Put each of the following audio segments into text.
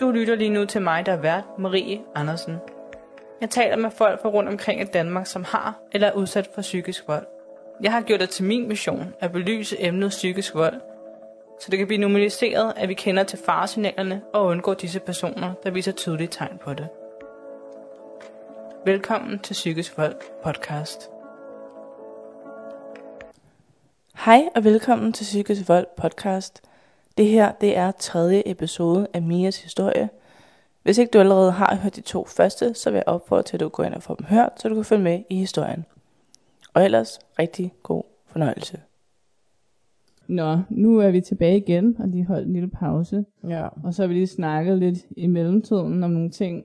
Du lytter lige nu til mig, der er vært, Marie Andersen. Jeg taler med folk fra rundt omkring i Danmark, som har eller er udsat for psykisk vold. Jeg har gjort det til min mission at belyse emnet psykisk vold, så det kan blive normaliseret, at vi kender til faresignalerne og undgår disse personer, der viser tydelige tegn på det. Velkommen til Psykisk Vold podcast. Hej og velkommen til Psykisk Vold podcast. Det her det er tredje episode af Mias historie. Hvis ikke du allerede har hørt de to første, så vil jeg opfordre til, at du går ind og får dem hørt, så du kan følge med i historien. Og ellers rigtig god fornøjelse. Nå, nu er vi tilbage igen, og de holdt en lille pause. Ja. Og så har vi lige snakket lidt i mellemtiden om nogle ting,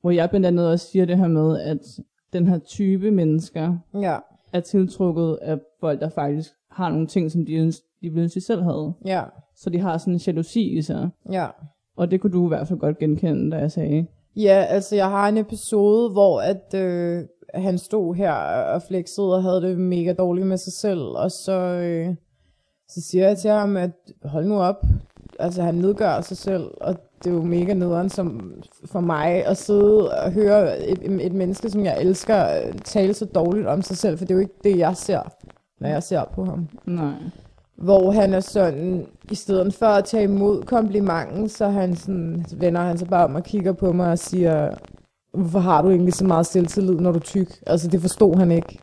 hvor jeg blandt andet også siger det her med, at den her type mennesker Ja. er tiltrukket af folk, der faktisk har nogle ting, som de, ønsker, de ville ønske, de selv havde. Ja. Så de har sådan en jalousi i sig. Ja. Og det kunne du i hvert fald godt genkende, da jeg sagde. Ja, altså jeg har en episode, hvor at øh, han stod her og flexede og havde det mega dårligt med sig selv, og så, øh, så siger jeg til ham, at hold nu op, altså han nedgør sig selv, og det er jo mega nederen som for mig at sidde og høre et, et menneske, som jeg elsker, øh, tale så dårligt om sig selv, for det er jo ikke det, jeg ser, når jeg ser på ham. Nej. Hvor han er sådan, i stedet for at tage imod komplimenten, så han sådan, så vender han sig bare om og kigger på mig og siger, hvorfor har du egentlig så meget selvtillid, når du er tyk? Altså, det forstod han ikke.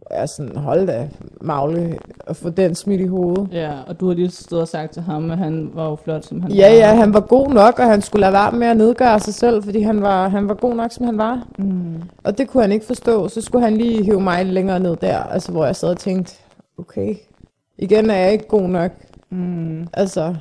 Og jeg er sådan, hold da, Magle, og få den smidt i hovedet. Ja, og du har lige stået og sagt til ham, at han var jo flot, som han Ja, var. ja, han var god nok, og han skulle lade være med at nedgøre sig selv, fordi han var, han var god nok, som han var. Mm. Og det kunne han ikke forstå, så skulle han lige hive mig længere ned der, altså hvor jeg sad og tænkte, okay, igen er jeg ikke god nok. Mm. Altså,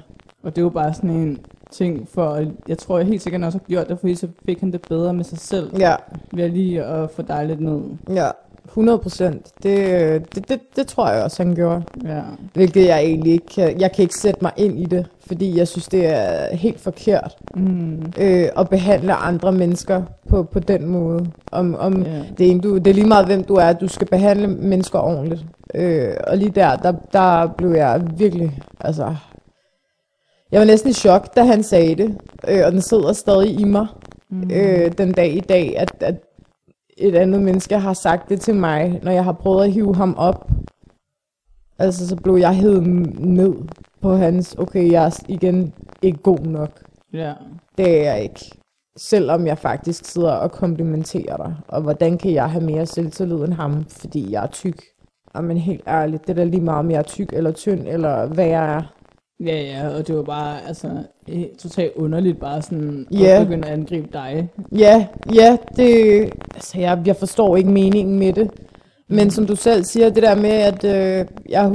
Og det er jo bare sådan en ting for, jeg tror jeg helt sikkert også har gjort det, fordi så fik han det bedre med sig selv, ja, ved lige at få dig lidt ned. Ja, 100 procent. Det, det, det, det tror jeg også, han gjorde. Ja. Hvilket jeg egentlig ikke kan, jeg kan ikke sætte mig ind i det, fordi jeg synes, det er helt forkert Mm. øh, at behandle andre mennesker på, på den måde. Om, om Ja. det, er du, det er lige meget, hvem du er. Du skal behandle mennesker ordentligt. Øh, og lige der, der, der blev jeg virkelig, altså... Jeg var næsten i chok, da han sagde det, øh, og den sidder stadig i mig Mm. øh, den dag i dag, at, at et andet menneske har sagt det til mig, når jeg har prøvet at hive ham op. Altså, så blev jeg hævet ned på hans, okay, jeg er igen ikke god nok. Ja. Det er jeg ikke. Selvom jeg faktisk sidder og komplimenterer dig. Og hvordan kan jeg have mere selvtillid end ham, fordi jeg er tyk? Men helt ærligt, det er da lige meget, om jeg er tyk eller tynd, eller hvad jeg er. Ja, ja, og det var bare, altså, eh, totalt underligt bare sådan, Ja. at begynde at angribe dig. Ja, ja, det, altså jeg, jeg forstår ikke meningen med det. Men som du selv siger, det der med, at øh, jeg er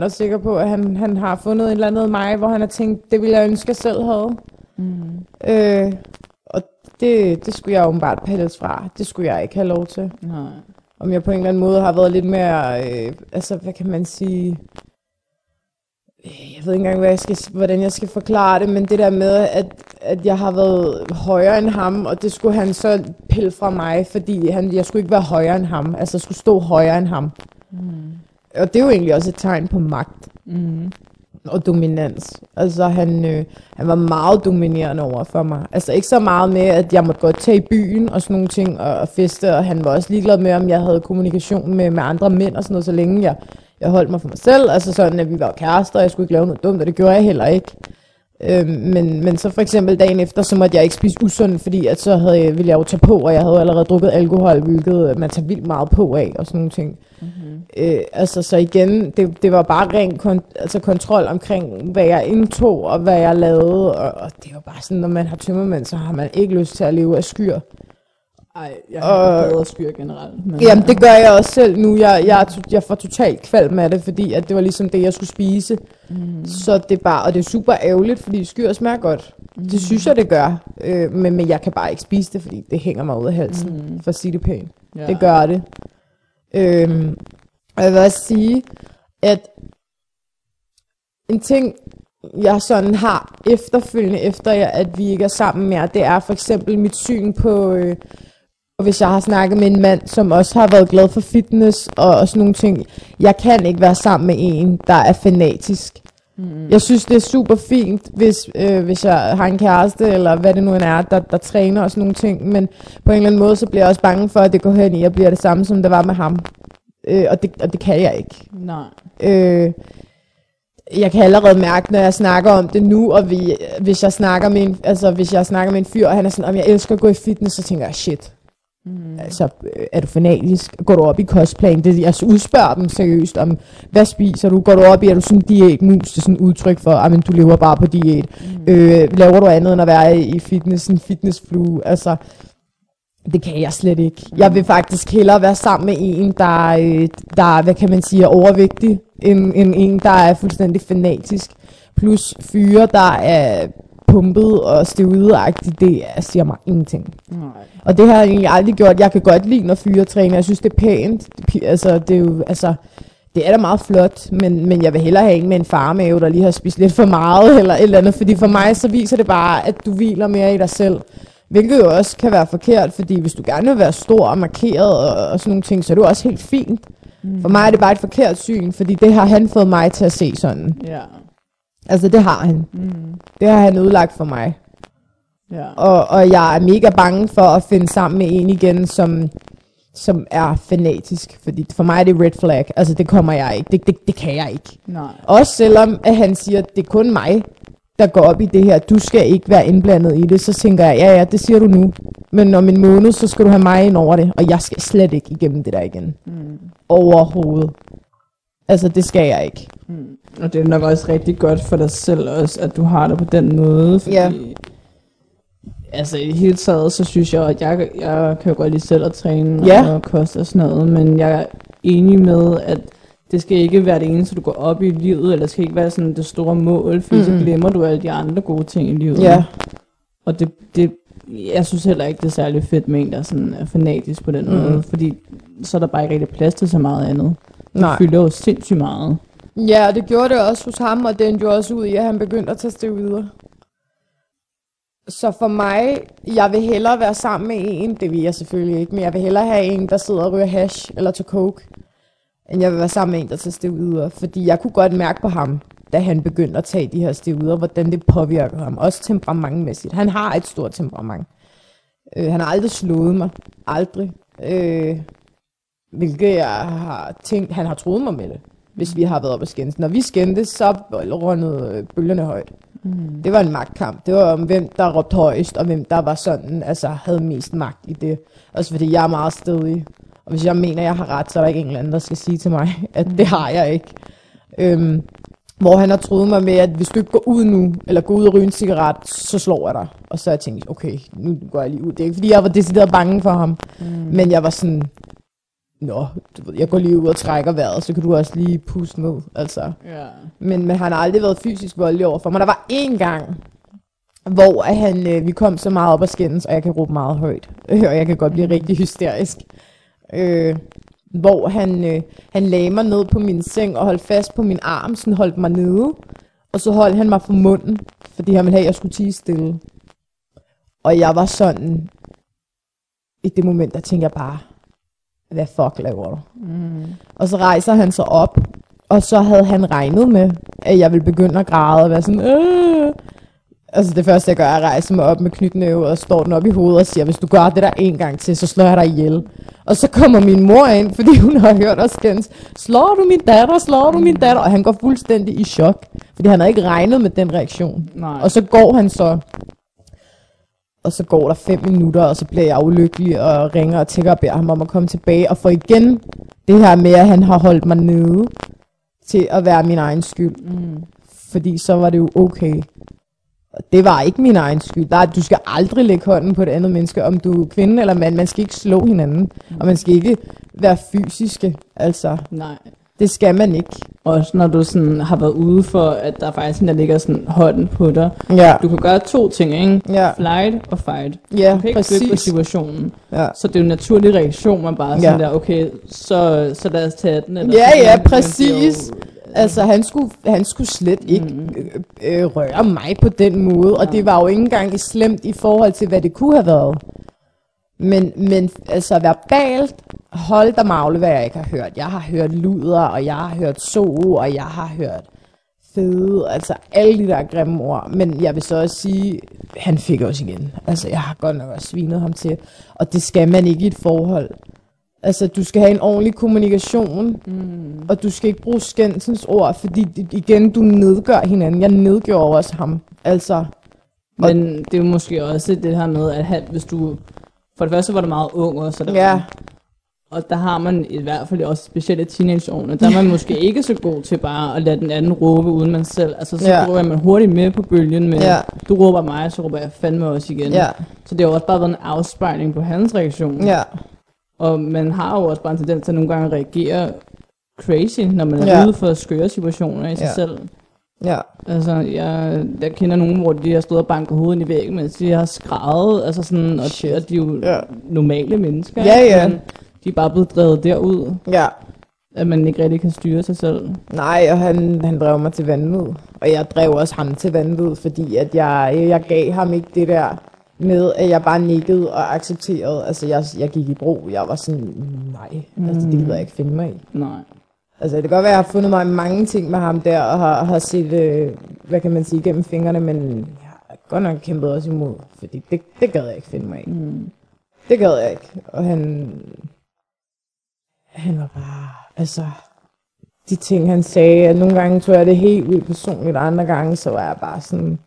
100% også sikker på, at han, han har fundet et eller andet mig, hvor han har tænkt, det ville jeg ønske, jeg selv havde. Mm. Øh, og det, det skulle jeg åbenbart pilles fra. Det skulle jeg ikke have lov til. Nej. Om jeg på en eller anden måde har været lidt mere, øh, altså hvad kan man sige, jeg ved ikke engang, hvad jeg skal, hvordan jeg skal forklare det, men det der med, at, at jeg har været højere end ham, og det skulle han så pille fra mig, fordi han, jeg skulle ikke være højere end ham, altså jeg skulle stå højere end ham. Mm. Og det er jo egentlig også et tegn på magt Mm og dominans. Altså han, øh, han var meget dominerende over for mig. Altså ikke så meget med, at jeg måtte godt tage i byen og sådan nogle ting og, og feste, og han var også ligeglad med, om jeg havde kommunikation med, med andre mænd og sådan noget, så længe jeg, jeg holdt mig for mig selv. Altså sådan, at vi var kærester, og jeg skulle ikke lave noget dumt, og det gjorde jeg heller ikke. Øhm, men, men så for eksempel dagen efter, så måtte jeg ikke spise usundt, fordi at så havde, jeg- ville jeg jo tage på, og jeg havde allerede drukket alkohol, hvilket man tager vildt meget på af, og sådan nogle ting. Mm-hmm. Øh, altså så igen, det, det var bare ren kon- altså kontrol omkring, hvad jeg indtog og hvad jeg lavede. Og, og det var bare sådan, når man har tømmermænd, så har man ikke lyst til at leve af skyr. Ej, jeg har Og- bedre skyr generelt. Men, Jamen det gør jeg også selv nu. Jeg, jeg, jeg får totalt kvalm af det, fordi at det var ligesom det, jeg skulle spise. Mm. Så det er bare, og det er super ærgerligt, fordi skyr smager godt. Mm. Det synes jeg, det gør. Øh, men, men jeg kan bare ikke spise det, fordi det hænger mig ud af halsen, Mm. for at sige det pænt. Ja. Det gør det. Øhm, og jeg vil også sige, at en ting, jeg sådan har efterfølgende, efter jeg, at vi ikke er sammen mere, det er for eksempel mit syn på, øh, og hvis jeg har snakket med en mand, som også har været glad for fitness og, og sådan nogle ting, jeg kan ikke være sammen med en, der er fanatisk. Mm. Jeg synes, det er super fint, hvis, øh, hvis jeg har en kæreste, eller hvad det nu end er, der, der træner og sådan nogle ting. Men på en eller anden måde, så bliver jeg også bange for, at det går hen i at bliver det samme, som det var med ham. Øh, og, det, og det kan jeg ikke. Nej. Øh, jeg kan allerede mærke, når jeg snakker om det nu, og vi, hvis, jeg snakker med en, altså, hvis jeg snakker med en fyr, og han er sådan, om jeg elsker at gå i fitness, så tænker jeg, shit, Mm. Altså, øh, er du fanatisk? Går du op i cosplayen? Det, jeg udspørger dem seriøst om, hvad spiser du? Går du op i, er du sådan diætmus? Det er sådan et udtryk for, at du lever bare på diæt. Mm. Øh, laver du andet end at være i fitness, en fitnessflue? Altså, det kan jeg slet ikke. Jeg vil faktisk hellere være sammen med en, der, øh, der hvad kan man sige, er overvægtig, end, end en, der er fuldstændig fanatisk. Plus fyre, der er pumpet og steroidagtigt, det siger mig ingenting. Nej. Og det har jeg egentlig aldrig gjort. Jeg kan godt lide, når fyre træner. Jeg synes, det er pænt. Altså, det er jo, altså, det er da meget flot, men, men jeg vil hellere have en med en farmave, der lige har spist lidt for meget, eller et eller andet. Fordi for mig, så viser det bare, at du hviler mere i dig selv. Hvilket jo også kan være forkert, fordi hvis du gerne vil være stor og markeret og, og sådan nogle ting, så er det også helt fint. Mm. For mig er det bare et forkert syn, fordi det har han fået mig til at se sådan. Ja. Altså, det har han. Mm. Det har han udlagt for mig. Ja. Og, og jeg er mega bange for at finde sammen med en igen, som, som er fanatisk. Fordi for mig er det red flag. Altså, det kommer jeg ikke. Det, det, det kan jeg ikke. Nej. Også selvom at han siger, at det er kun mig, der går op i det her. Du skal ikke være indblandet i det. Så tænker jeg, ja, ja, det siger du nu. Men om en måned, så skal du have mig ind over det. Og jeg skal slet ikke igennem det der igen. Mm. Overhovedet. Altså, det skal jeg ikke. Mm. Og det er nok også rigtig godt for dig selv også, at du har det på den måde. Fordi, ja. Altså i det hele taget, så synes jeg, at jeg, jeg kan jo godt lide selv at træne ja. og koste og sådan noget. Men jeg er enig med, at det skal ikke være det eneste, du går op i livet, eller det skal ikke være sådan det store mål, for mm. så glemmer du alle de andre gode ting i livet. Ja. Og det, det, jeg synes heller ikke, det er særlig fedt med en, der sådan er fanatisk på den mm. måde, fordi så er der bare ikke rigtig plads til så meget andet. Det Nej. fylder jo sindssygt meget. Ja, og det gjorde det også hos ham, og det endte jo også ud i, at han begyndte at tage videre. Så for mig, jeg vil hellere være sammen med en, det vil jeg selvfølgelig ikke, men jeg vil hellere have en, der sidder og ryger hash eller til coke, end jeg vil være sammen med en, der tager videre. Fordi jeg kunne godt mærke på ham, da han begyndte at tage de her videre, hvordan det påvirker ham. Også temperamentmæssigt. Han har et stort temperament. Øh, han har aldrig slået mig. Aldrig. Øh, hvilket jeg har tænkt, han har troet mig med det hvis vi har været oppe og skændes. Når vi skændtes, så rundede øh, bølgerne højt. Mm. Det var en magtkamp. Det var om hvem, der råbte højst, og hvem der var sådan, altså havde mest magt i det. Også fordi jeg er meget stedig. Og hvis jeg mener, jeg har ret, så er der ikke en eller anden, der skal sige til mig, at det har jeg ikke. Øhm, hvor han har troet mig med, at hvis du ikke går ud nu, eller går ud og ryger en cigaret, så slår jeg dig. Og så har jeg tænkt, okay, nu går jeg lige ud. Det er ikke fordi, jeg var decideret bange for ham. Mm. Men jeg var sådan, Nå, du ved, jeg går lige ud og trækker vejret, så kan du også lige puste ned, altså. Ja. Men, men han har aldrig været fysisk voldelig over for mig. Der var én gang, hvor at han, øh, vi kom så meget op og skændes, og jeg kan råbe meget højt. og jeg kan godt blive rigtig hysterisk. Øh, hvor han, øh, han lagde mig ned på min seng og holdt fast på min arm, sådan holdt mig nede. Og så holdt han mig for munden, fordi han ville have, at jeg skulle tige stille. Og jeg var sådan, i det moment, der tænkte jeg bare, hvad fuck laver du? Mm. Og så rejser han sig op, og så havde han regnet med, at jeg ville begynde at græde og være sådan, øh. Altså det første jeg gør, er at rejse mig op med knytnæve og står den op i hovedet og siger, hvis du gør det der en gang til, så slår jeg dig ihjel. Og så kommer min mor ind, fordi hun har hørt os skændes. Slår du min datter, slår du min datter? Og han går fuldstændig i chok, fordi han havde ikke regnet med den reaktion. Nej. Og så går han så og så går der fem minutter, og så bliver jeg ulykkelig og ringer og tænker og beder ham om at komme tilbage. Og få igen det her med, at han har holdt mig nede til at være min egen skyld. Mm. Fordi så var det jo okay. Og det var ikke min egen skyld. Der, du skal aldrig lægge hånden på et andet menneske, om du er kvinde eller mand. Man skal ikke slå hinanden, mm. og man skal ikke være fysiske. Altså. Nej. Det skal man ikke. Også når du sådan har været ude for, at der faktisk en, der ligger sådan hånden på dig. Ja. Du kan gøre to ting, ikke? Ja. Flight og fight. Ja, du kan ikke på situationen. Ja. Så det er jo en naturlig reaktion, man bare sådan ja. der, okay, så, så lad os tage den. Eller ja, ja, præcis. Jo, altså, han skulle, han skulle slet ikke mm. øh, røre mig på den måde, og det var jo ikke engang slemt i forhold til, hvad det kunne have været. Men, men altså verbalt, hold dig magle, hvad jeg ikke har hørt. Jeg har hørt luder, og jeg har hørt so, og jeg har hørt fede, altså alle de der grimme ord. Men jeg vil så også sige, han fik også igen. Altså, jeg har godt nok også svinet ham til. Og det skal man ikke i et forhold. Altså, du skal have en ordentlig kommunikation, mm. og du skal ikke bruge skændsens ord, fordi igen, du nedgør hinanden. Jeg nedgjorde også ham. Altså, Men det er jo måske også det her med, at han, hvis du... For det første var du meget ung også, og der, ja, og der har man i hvert fald også specielt i teenageårene, der er man måske ikke så god til bare at lade den anden råbe uden man selv. Altså så Ja. ryger man hurtigt med på bølgen med, Ja. du råber mig, så råber jeg fandme også igen. ja, Så det har også bare været en afspejling på hans reaktion. ja, Og man har jo også bare en tendens til at nogle gange at reagere crazy, når man er ja. ude for skøre situationer i sig Ja. selv. Ja, Altså, jeg, jeg kender nogen, hvor de har stået og banket hovedet i væggen, mens de har skrevet, altså sådan, og, Shit. de er jo Ja. normale mennesker. Ja, ja. Men de er bare blevet drevet derud, ja. at man ikke rigtig kan styre sig selv. Nej, og han, han drev mig til vanvid. Og jeg drev også ham til vanvid, fordi at jeg, jeg gav ham ikke det der med, at jeg bare nikkede og accepterede. Altså, jeg, jeg gik i bro. Jeg var sådan, nej, altså, det gider jeg ikke finde mig i. Nej. Altså, det kan godt være, at jeg har fundet mig mange ting med ham der, og har, har set, øh, hvad kan man sige, gennem fingrene, men jeg har godt nok kæmpet også imod, fordi det, det gad jeg ikke finde mig i. Mm. Det gad jeg ikke. Og han... Han var bare... Altså... De ting, han sagde, at nogle gange tog jeg det helt vildt personligt, og andre gange, så var jeg bare sådan...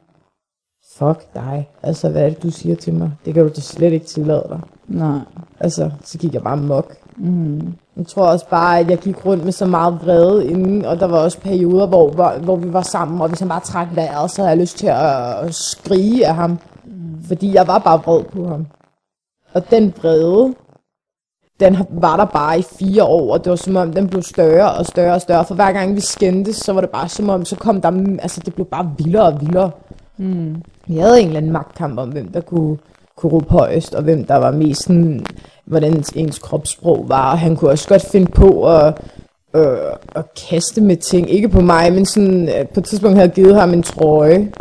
Fuck dig. Altså, hvad er det, du siger til mig? Det kan du da slet ikke tillade dig. Nej. Altså, så gik jeg bare mok. Mm. Jeg tror også bare, at jeg gik rundt med så meget vrede inden, og der var også perioder, hvor, hvor, hvor vi var sammen, og hvis han bare trak vejret, så havde jeg lyst til at, at skrige af ham. Fordi jeg var bare vred på ham. Og den vrede, den var der bare i fire år, og det var som om, den blev større og større og større. For hver gang vi skændtes, så var det bare som om, så kom der, altså det blev bare vildere og vildere. Mm. Vi havde en eller anden magtkamp om, hvem der kunne, kunne råbe højst, og hvem der var mest sådan, hvordan ens kropssprog var. Og han kunne også godt finde på at, øh, at kaste med ting. Ikke på mig, men sådan, øh, på et tidspunkt havde jeg givet ham en trøje.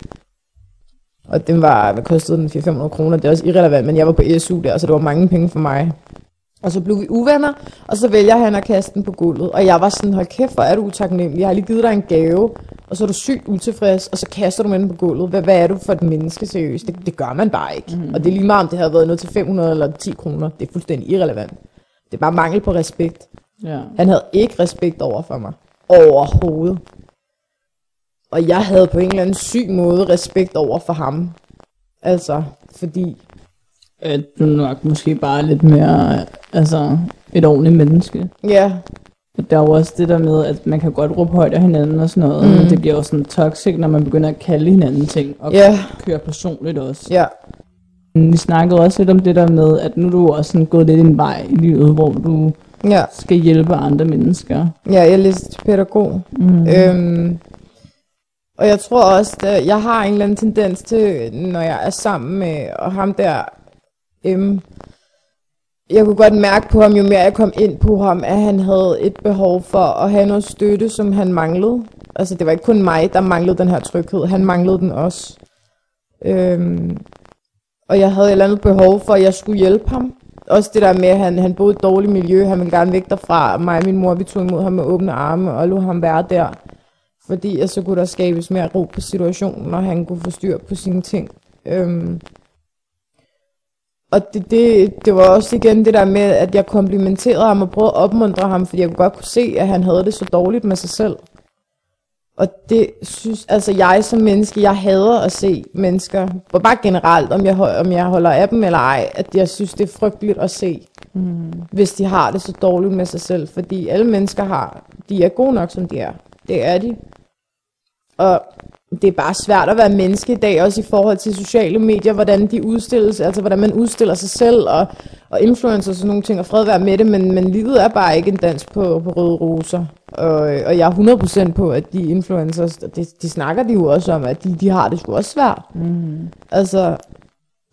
Og den var, hvad kostede den? 400-500 kroner. Det er også irrelevant, men jeg var på SU der, så det var mange penge for mig. Og så blev vi uvenner, og så vælger han at kaste den på gulvet. Og jeg var sådan, hold kæft, hvor er du utaknemmelig. Jeg har lige givet dig en gave, og så er du sygt utilfreds, og så kaster du med den på gulvet. Hvad, hvad er du for et menneske, seriøst? Det, det gør man bare ikke. Mm. Og det er lige meget, om det havde været noget til 500 eller 10 kroner. Det er fuldstændig irrelevant. Det er bare mangel på respekt. Ja. Han havde ikke respekt over for mig. Overhovedet. Og jeg havde på en eller anden syg måde respekt over for ham. Altså, fordi... At du nok måske bare er lidt mere, altså, et ordentligt menneske. Ja, Der er jo også det der med, at man kan godt råbe højt af hinanden og sådan noget, Mm. men det bliver jo sådan toxic, når man begynder at kalde hinanden ting, og ja, køre personligt også. ja. Vi snakkede også lidt om det der med, at nu er du også sådan gået lidt en vej i livet, hvor du Ja, skal hjælpe andre mennesker. ja jeg læste pædagog. Mm. Øhm, og jeg tror også, at jeg har en eller anden tendens til, når jeg er sammen med og ham der, øhm, jeg kunne godt mærke på ham, jo mere jeg kom ind på ham, at han havde et behov for at have noget støtte, som han manglede. Altså det var ikke kun mig, der manglede den her tryghed, han manglede den også. Øhm, og jeg havde et eller andet behov for, at jeg skulle hjælpe ham. Også det der med, at han, han boede i et dårligt miljø, han ville gerne væk derfra. Mig og min mor, vi tog imod ham med åbne arme og lå ham være der. Fordi at så kunne der skabes mere ro på situationen, og han kunne få styr på sine ting. Øhm. Og det, det, det var også igen det der med, at jeg komplimenterede ham og prøvede at opmuntre ham, fordi jeg kunne godt kunne se, at han havde det så dårligt med sig selv. Og det synes, altså jeg som menneske, jeg hader at se mennesker, og bare generelt, om jeg, om jeg holder af dem eller ej, at jeg synes, det er frygteligt at se, Mm. hvis de har det så dårligt med sig selv. Fordi alle mennesker har, de er gode nok, som de er. Det er de. Og det er bare svært at være menneske i dag, også i forhold til sociale medier, hvordan de udstilles, altså hvordan man udstiller sig selv, og, og influencer og sådan nogle ting, og fred være med det, men, men livet er bare ikke en dans på, på røde roser. Og, og jeg er 100% på, at de influencers, det, de snakker de jo også om, at de, de har det sgu også svært. Mm. Altså,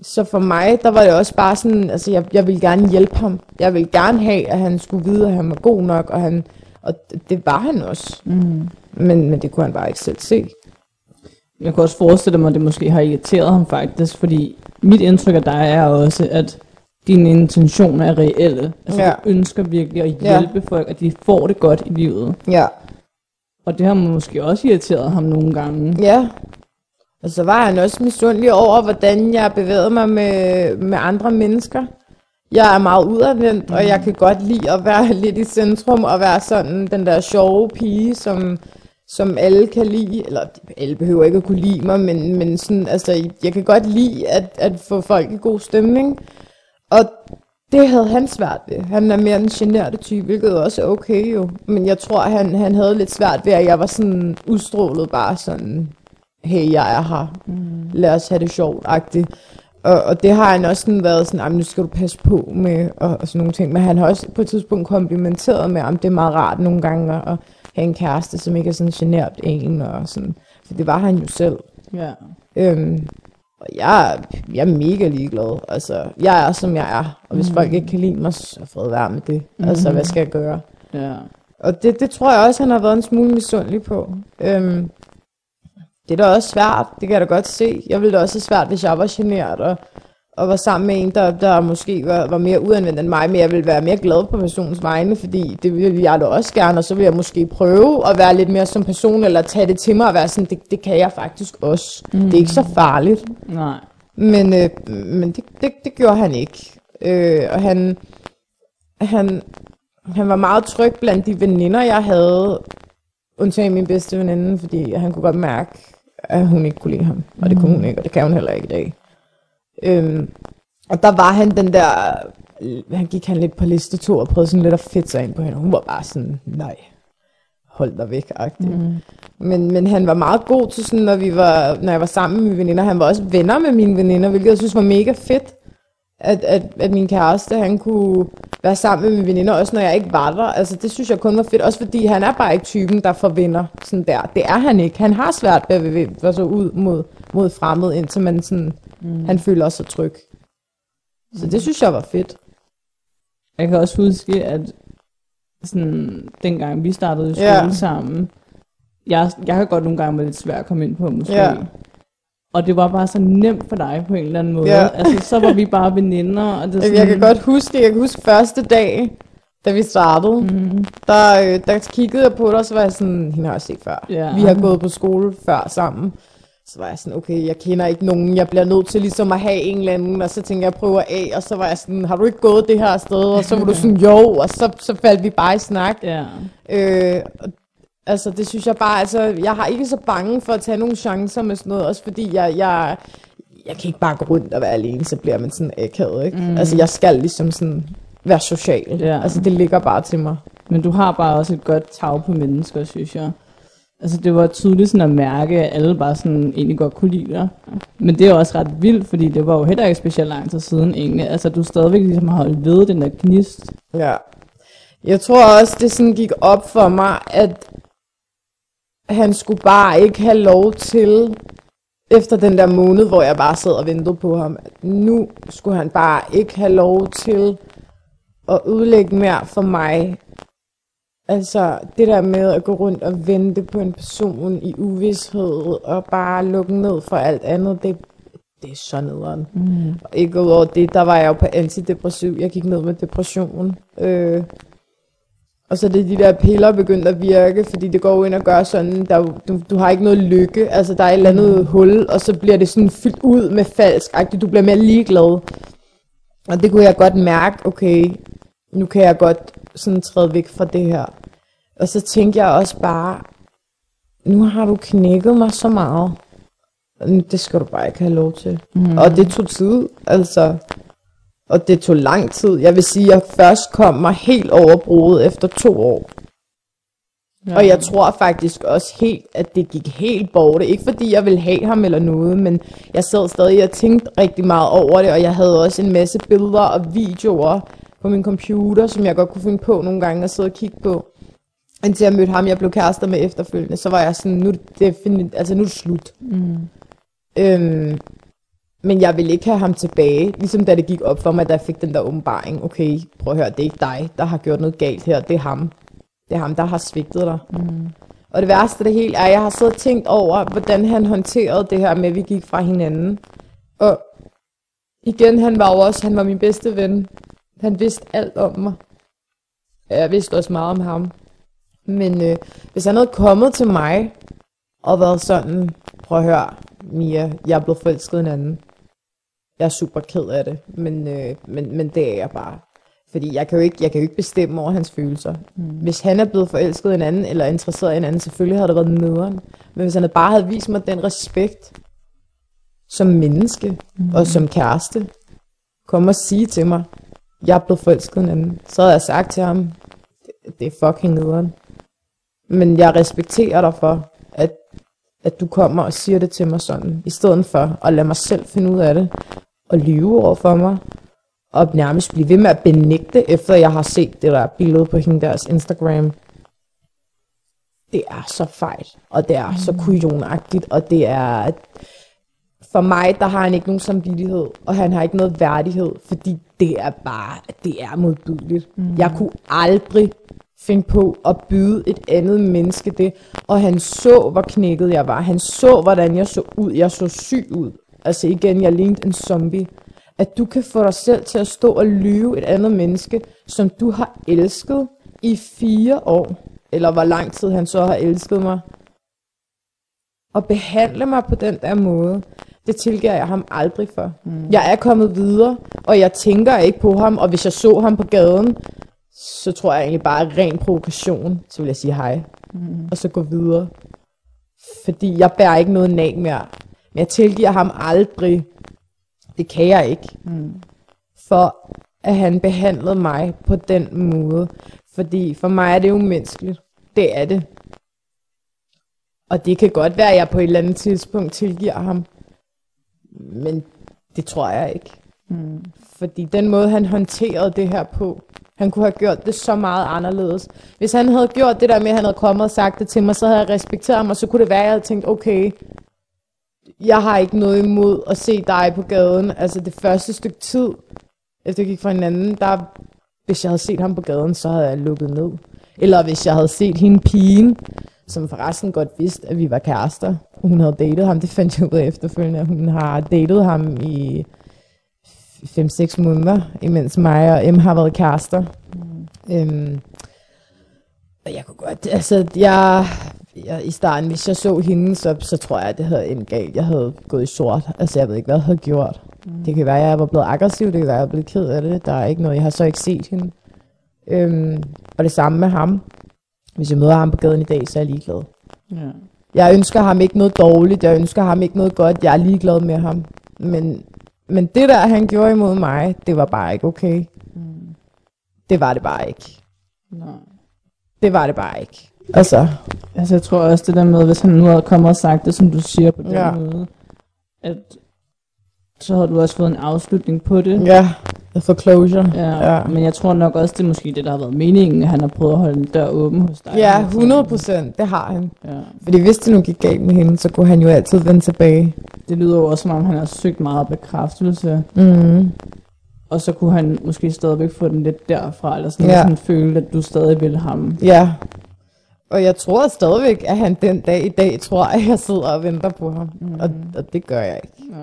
så for mig, der var det også bare sådan, altså jeg, jeg ville gerne hjælpe ham. Jeg ville gerne have, at han skulle vide, at han var god nok, og, han, og det, det var han også. Mm. Men, men det kunne han bare ikke selv se. Jeg kan også forestille mig, at det måske har irriteret ham faktisk, fordi mit indtryk af dig er også, at dine intentioner er reelle. Altså Ja. du ønsker virkelig at Ja. hjælpe folk, at de får det godt i livet. Ja, Og det har måske også irriteret ham nogle gange. Ja. Og så var han også misundelig over, hvordan jeg bevægede mig med, med andre mennesker. Jeg er meget udadvendt, mm. og jeg kan godt lide at være lidt i centrum, og være sådan den der sjove pige, som, som alle kan lide. Eller alle behøver ikke at kunne lide mig, men, men sådan, altså, jeg kan godt lide at, at få folk i god stemning. Og det havde han svært ved. Han er mere den generte type, hvilket også er okay jo. Men jeg tror, han, han havde lidt svært ved, at jeg var sådan udstrålet bare sådan, hey, jeg er her. Mm. Lad os have det sjovt-agtigt. Og, og det har han også sådan været sådan, nu skal du passe på med, og, og sådan nogle ting. Men han har også på et tidspunkt komplimenteret med, om det er meget rart nogle gange at have en kæreste, som ikke er sådan genert en, og sådan. For det var han jo selv. Ja. Øhm, og jeg, jeg er mega ligeglad. Altså, jeg er, som jeg er. Og hvis mm. folk ikke kan lide mig, så fred være med det. Mm. Altså, hvad skal jeg gøre? Ja. Og det, det tror jeg også, han har været en smule misundelig på. Øhm, det er da også svært, det kan jeg da godt se. Jeg ville da også have svært, hvis jeg var generet og, og var sammen med en, der, der måske var, var mere uanvendt end mig, men jeg ville være mere glad på personens vegne, fordi det ville jeg da også gerne, og så ville jeg måske prøve at være lidt mere som person, eller tage det til mig og være sådan, det, det kan jeg faktisk også. Mm. Det er ikke så farligt. Nej. Men, øh, men det, det, det gjorde han ikke. Øh, og han, han, han var meget tryg blandt de veninder, jeg havde, undtagen min bedste veninde, fordi han kunne godt mærke, at hun ikke kunne lide ham. Og det kunne hun ikke, og det kan hun heller ikke i dag. Øhm, og der var han den der, han gik han lidt på liste to og prøvede sådan lidt at fedt sig ind på hende. Hun var bare sådan, nej, hold dig væk, agtigt. Mm. Men, men han var meget god til sådan, når, vi var, når jeg var sammen med mine veninder. Han var også venner med mine veninder, hvilket jeg synes var mega fedt. At, at, at min kæreste, han kunne være sammen med mine veninder, også når jeg ikke var der. Altså, det synes jeg kun var fedt, også fordi han er bare ikke typen, der får venner sådan der. Det er han ikke. Han har svært ved at bevæge sig ud mod, mod fremmed, indtil man sådan, mm. han føler sig tryg. Så det synes jeg var fedt. Jeg kan også huske, at sådan, dengang vi startede i skole Ja. sammen, jeg, jeg har godt nogle gange været lidt svært at komme ind på, måske. Ja. Og det var bare så nemt for dig på en eller anden måde. Ja. Altså, så var vi bare veninder. Og det er Jeg, kan godt huske, jeg kan huske første dag, da vi startede, mm. der, øh, der kiggede jeg på dig, og så var jeg sådan, hende har jeg set før. Ja. Vi har gået på skole før sammen. Så var jeg sådan, okay, jeg kender ikke nogen, jeg bliver nødt til ligesom at have en eller anden, og så tænkte jeg, jeg prøver af, og så var jeg sådan, har du ikke gået det her sted? Og så var du sådan, jo, og så, så faldt vi bare i snak. Ja. Øh, altså det synes jeg bare, altså jeg har ikke så bange for at tage nogle chancer med sådan noget, også fordi jeg, jeg, jeg kan ikke bare gå rundt og være alene, så bliver man sådan akavet, ikke? Mm. Altså jeg skal ligesom sådan være social. Ja. Altså det ligger bare til mig. Men du har bare også et godt tag på mennesker, synes jeg. Altså det var tydeligt sådan at mærke, at alle bare sådan egentlig godt kunne lide dig. Men det er også ret vildt, fordi det var jo heller ikke specielt lang tid siden egentlig. Altså du stadigvæk ligesom har holdt ved den der gnist. Ja. Jeg tror også, det sådan gik op for mig, at han skulle bare ikke have lov til, efter den der måned, hvor jeg bare sad og ventede på ham, at nu skulle han bare ikke have lov til at udlægge mere for mig. Altså det der med at gå rundt og vente på en person i uvidshed, og bare lukke ned for alt andet, det, det er så nederen. Mm. Og ikke udover det, der var jeg jo på antidepressiv. Jeg gik ned med depression. Øh, og så er det de der piller begyndt at virke, fordi det går ind og gør sådan, der, er du, du har ikke noget lykke, altså der er et eller andet hul, og så bliver det sådan fyldt ud med falsk du bliver mere ligeglad. Og det kunne jeg godt mærke, okay, nu kan jeg godt sådan træde væk fra det her. Og så tænkte jeg også bare, nu har du knækket mig så meget. Det skal du bare ikke have lov til. Mm. Og det tog tid, altså. Og det tog lang tid. Jeg vil sige, at jeg først kom mig helt over broet efter to år. Ja. Og jeg tror faktisk også helt, at det gik helt bort. Ikke fordi jeg ville have ham eller noget, men jeg sad stadig og tænkte rigtig meget over det, og jeg havde også en masse billeder og videoer på min computer, som jeg godt kunne finde på nogle gange at sidde og kigge på. Indtil jeg mødte ham, jeg blev kærester med efterfølgende, så var jeg sådan, nu er det, defini- altså, nu er det slut. Mm. Øhm, men jeg ville ikke have ham tilbage, ligesom da det gik op for mig, da jeg fik den der åbenbaring. Okay, prøv at høre, det er ikke dig, der har gjort noget galt her, det er ham. Det er ham, der har svigtet dig. Mm. Og det værste af det hele er, at jeg har siddet og tænkt over, hvordan han håndterede det her med, at vi gik fra hinanden. Og igen, han var jo også, han var min bedste ven. Han vidste alt om mig. Jeg vidste også meget om ham. Men øh, hvis han havde kommet til mig og været sådan, prøv at høre, Mia, jeg er blevet forelsket i en anden. Jeg er super ked af det, men, øh, men, men det er jeg bare. Fordi jeg kan jo ikke, jeg kan jo ikke bestemme over hans følelser. Mm. Hvis han er blevet forelsket i en anden, eller interesseret i en anden, selvfølgelig havde det været nederen. Men hvis han bare havde vist mig den respekt, som menneske mm. og som kæreste, kom og sige til mig, jeg er blevet forelsket i en anden, så havde jeg sagt til ham, det, det er fucking nederen. Men jeg respekterer dig for, at, at du kommer og siger det til mig sådan, i stedet for at lade mig selv finde ud af det, og lyve over for mig, og nærmest blive ved med at benægte, efter jeg har set det der billede på hende deres Instagram. Det er så fejl, og det er mm. så kujonagtigt, og det er... For mig, der har han ikke nogen samvittighed, og han har ikke noget værdighed, fordi det er bare, det er modbydeligt. Mm. Jeg kunne aldrig finde på at byde et andet menneske det, og han så, hvor knækket jeg var. Han så, hvordan jeg så ud. Jeg så syg ud. Altså igen, jeg lignede en zombie at du kan få dig selv til at stå og lyve et andet menneske, som du har elsket i fire år, eller hvor lang tid han så har elsket mig, og behandle mig på den der måde, det tilgiver jeg ham aldrig for. Mm. Jeg er kommet videre, og jeg tænker ikke på ham, og hvis jeg så ham på gaden, så tror jeg egentlig bare ren provokation, så vil jeg sige hej, mm. og så gå videre. Fordi jeg bærer ikke noget nag mere. Men jeg tilgiver ham aldrig, det kan jeg ikke. Mm. For at han behandlede mig på den måde. Fordi for mig er det umenneskeligt. Det er det. Og det kan godt være, at jeg på et eller andet tidspunkt tilgiver ham. Men det tror jeg ikke. Mm. Fordi den måde, han håndterede det her på, han kunne have gjort det så meget anderledes. Hvis han havde gjort det der med, at han havde kommet og sagt det til mig, så havde jeg respekteret ham, og så kunne det være, at jeg havde tænkt, okay, jeg har ikke noget imod at se dig på gaden. Altså det første stykke tid, efter jeg gik fra hinanden, der, hvis jeg havde set ham på gaden, så havde jeg lukket ned. Eller hvis jeg havde set hende pigen, som forresten godt vidste, at vi var kærester. Hun havde datet ham, det fandt jeg ud af efterfølgende. Hun har datet ham i 5-6 måneder, imens mig og M har været kærester. Mm. Øhm, og jeg kunne godt, altså jeg jeg, i starten, hvis jeg så hende, så, så tror jeg, at det havde en galt. Jeg havde gået i sort. Altså, jeg ved ikke, hvad jeg havde gjort. Mm. Det kan være, at jeg var blevet aggressiv. Det kan være, at jeg er blevet ked af det. Der er ikke noget. Jeg har så ikke set hende. Øhm, og det samme med ham. Hvis jeg møder ham på gaden i dag, så er jeg ligeglad. Ja. Jeg ønsker ham ikke noget dårligt. Jeg ønsker ham ikke noget godt. Jeg er ligeglad med ham. Men, men det der, han gjorde imod mig, det var bare ikke okay. Mm. Det var det bare ikke. Nej. Det var det bare ikke. Altså, altså jeg tror også det der med, hvis han nu havde kommet og sagt det, som du siger på den ja. måde, at så har du også fået en afslutning på det. Ja, for closure. Ja, ja, men jeg tror nok også, det er måske det, der har været meningen, at han har prøvet at holde en dør åben hos dig. Ja, 100 procent, det har han. Ja. Fordi hvis det nu gik galt med hende, så kunne han jo altid vende tilbage. Det lyder jo også, som om han har søgt meget bekræftelse. Mm. Og så kunne han måske stadigvæk få den lidt derfra, eller sådan, ja. sådan føle, at du stadig vil ham. Ja, og jeg tror stadigvæk, at han den dag i dag tror, at jeg sidder og venter på ham. Mm. Og, og det gør jeg ikke. Nej.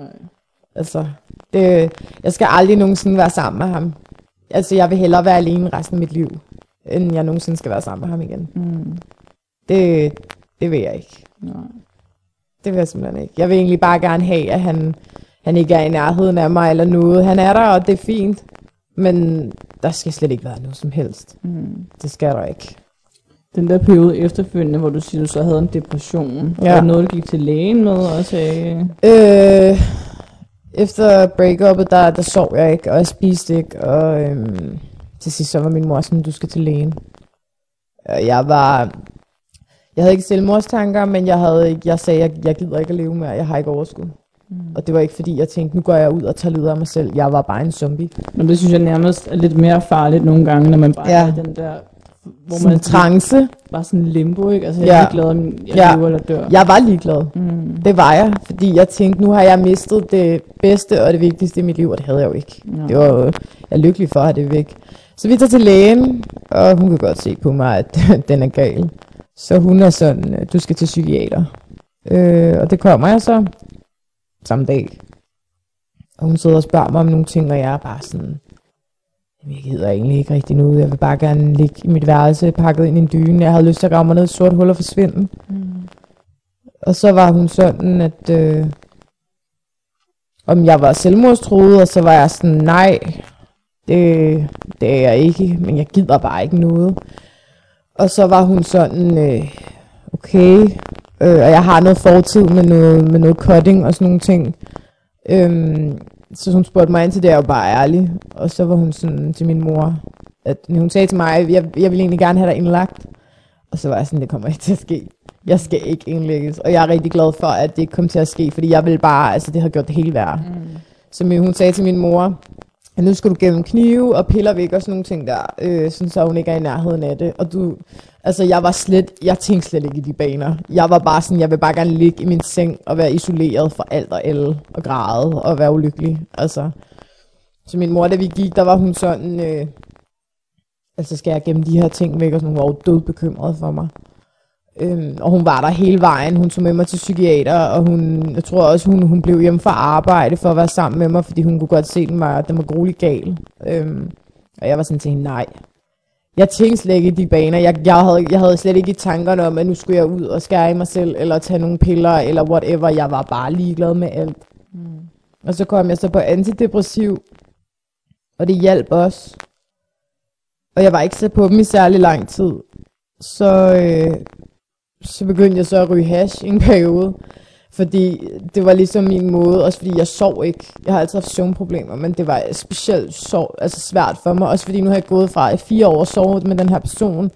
Altså, det, jeg skal aldrig nogensinde være sammen med ham. Altså, jeg vil hellere være alene resten af mit liv, end jeg nogensinde skal være sammen med ham igen. Mm. Det, det vil jeg ikke. Nej. Det vil jeg simpelthen ikke. Jeg vil egentlig bare gerne have, at han, han ikke er i nærheden af mig eller noget. Han er der, og det er fint. Men der skal slet ikke være noget som helst. Mm. Det skal der ikke den der periode efterfølgende, hvor du siger, du så havde en depression. Ja. Var det noget, du gik til lægen med og sagde? Øh, efter break-upet, der, der sov jeg ikke, og jeg spiste ikke, og øhm, til sidst så var min mor sådan, du skal til lægen. Jeg var, jeg havde ikke selvmordstanker, men jeg, havde ikke, jeg sagde, jeg, jeg gider ikke at leve mere, jeg har ikke overskud. Mm. Og det var ikke fordi, jeg tænkte, nu går jeg ud og tager lider af mig selv. Jeg var bare en zombie. Men det synes jeg nærmest er lidt mere farligt nogle gange, når man bare ja. er den der hvor sådan man trance. Bare sådan limbo, ikke? Altså, jeg ja. er ligeglad, om jeg ja. lever eller dør. Jeg var ligeglad. Mm. Det var jeg, fordi jeg tænkte, nu har jeg mistet det bedste og det vigtigste i mit liv, og det havde jeg jo ikke. Ja. Det var jo, jeg er lykkelig for at have det væk. Så vi tager til lægen, og hun kan godt se på mig, at den er gal. Så hun er sådan, du skal til psykiater. Øh, og det kommer jeg så samme dag. Og hun sidder og spørger mig om nogle ting, og jeg er bare sådan, "Jamen, jeg gider egentlig ikke rigtig noget. Jeg vil bare gerne ligge i mit værelse, pakket ind i en dyne. Jeg havde lyst til at mig ned i et sort hul og forsvinde. Mm. Og så var hun sådan, at øh, om jeg var selvmordstruet, og så var jeg sådan, nej, det, det er jeg ikke, men jeg gider bare ikke noget. Og så var hun sådan, øh, okay, øh, og jeg har noget fortid med noget, med noget cutting og sådan nogle ting. Øhm, så hun spurgte mig ind til det, jeg var bare ærlig. Og så var hun sådan til min mor, at hun sagde til mig, at jeg, jeg vil egentlig gerne have dig indlagt. Og så var jeg sådan, det kommer ikke til at ske. Jeg skal ikke indlægges. Og jeg er rigtig glad for, at det ikke kom til at ske, fordi jeg ville bare, altså det har gjort det hele værre. Mm. Så hun sagde til min mor, at nu skal du gennem knive og piller væk og sådan nogle ting der, øh, sådan så hun ikke er i nærheden af det. Og du, altså jeg var slet, jeg tænkte slet ikke i de baner. Jeg var bare sådan, jeg vil bare gerne ligge i min seng og være isoleret fra alt og alle og græde og være ulykkelig. Altså, så min mor, da vi gik, der var hun sådan, øh, altså skal jeg gemme de her ting væk, og sådan, hun var jo død bekymret for mig. Øhm, og hun var der hele vejen. Hun tog med mig til psykiater, og hun, jeg tror også, hun, hun blev hjemme fra arbejde for at være sammen med mig, fordi hun kunne godt se, at den var, den var gruelig gal. Øhm, og jeg var sådan til hende, nej. Jeg tænkte slet ikke i de baner. Jeg, jeg, havde, jeg havde slet ikke i tankerne om, at nu skulle jeg ud og skære i mig selv, eller tage nogle piller, eller whatever. Jeg var bare ligeglad med alt. Mm. Og så kom jeg så på antidepressiv, og det hjalp også. Og jeg var ikke så på dem i særlig lang tid. Så, øh, så begyndte jeg så at ryge hash i en periode. Fordi det var ligesom min måde, også fordi jeg sov ikke. Jeg har altid haft søvnproblemer, men det var specielt sov, altså svært for mig. Også fordi nu har jeg gået fra i fire år sovet med den her person,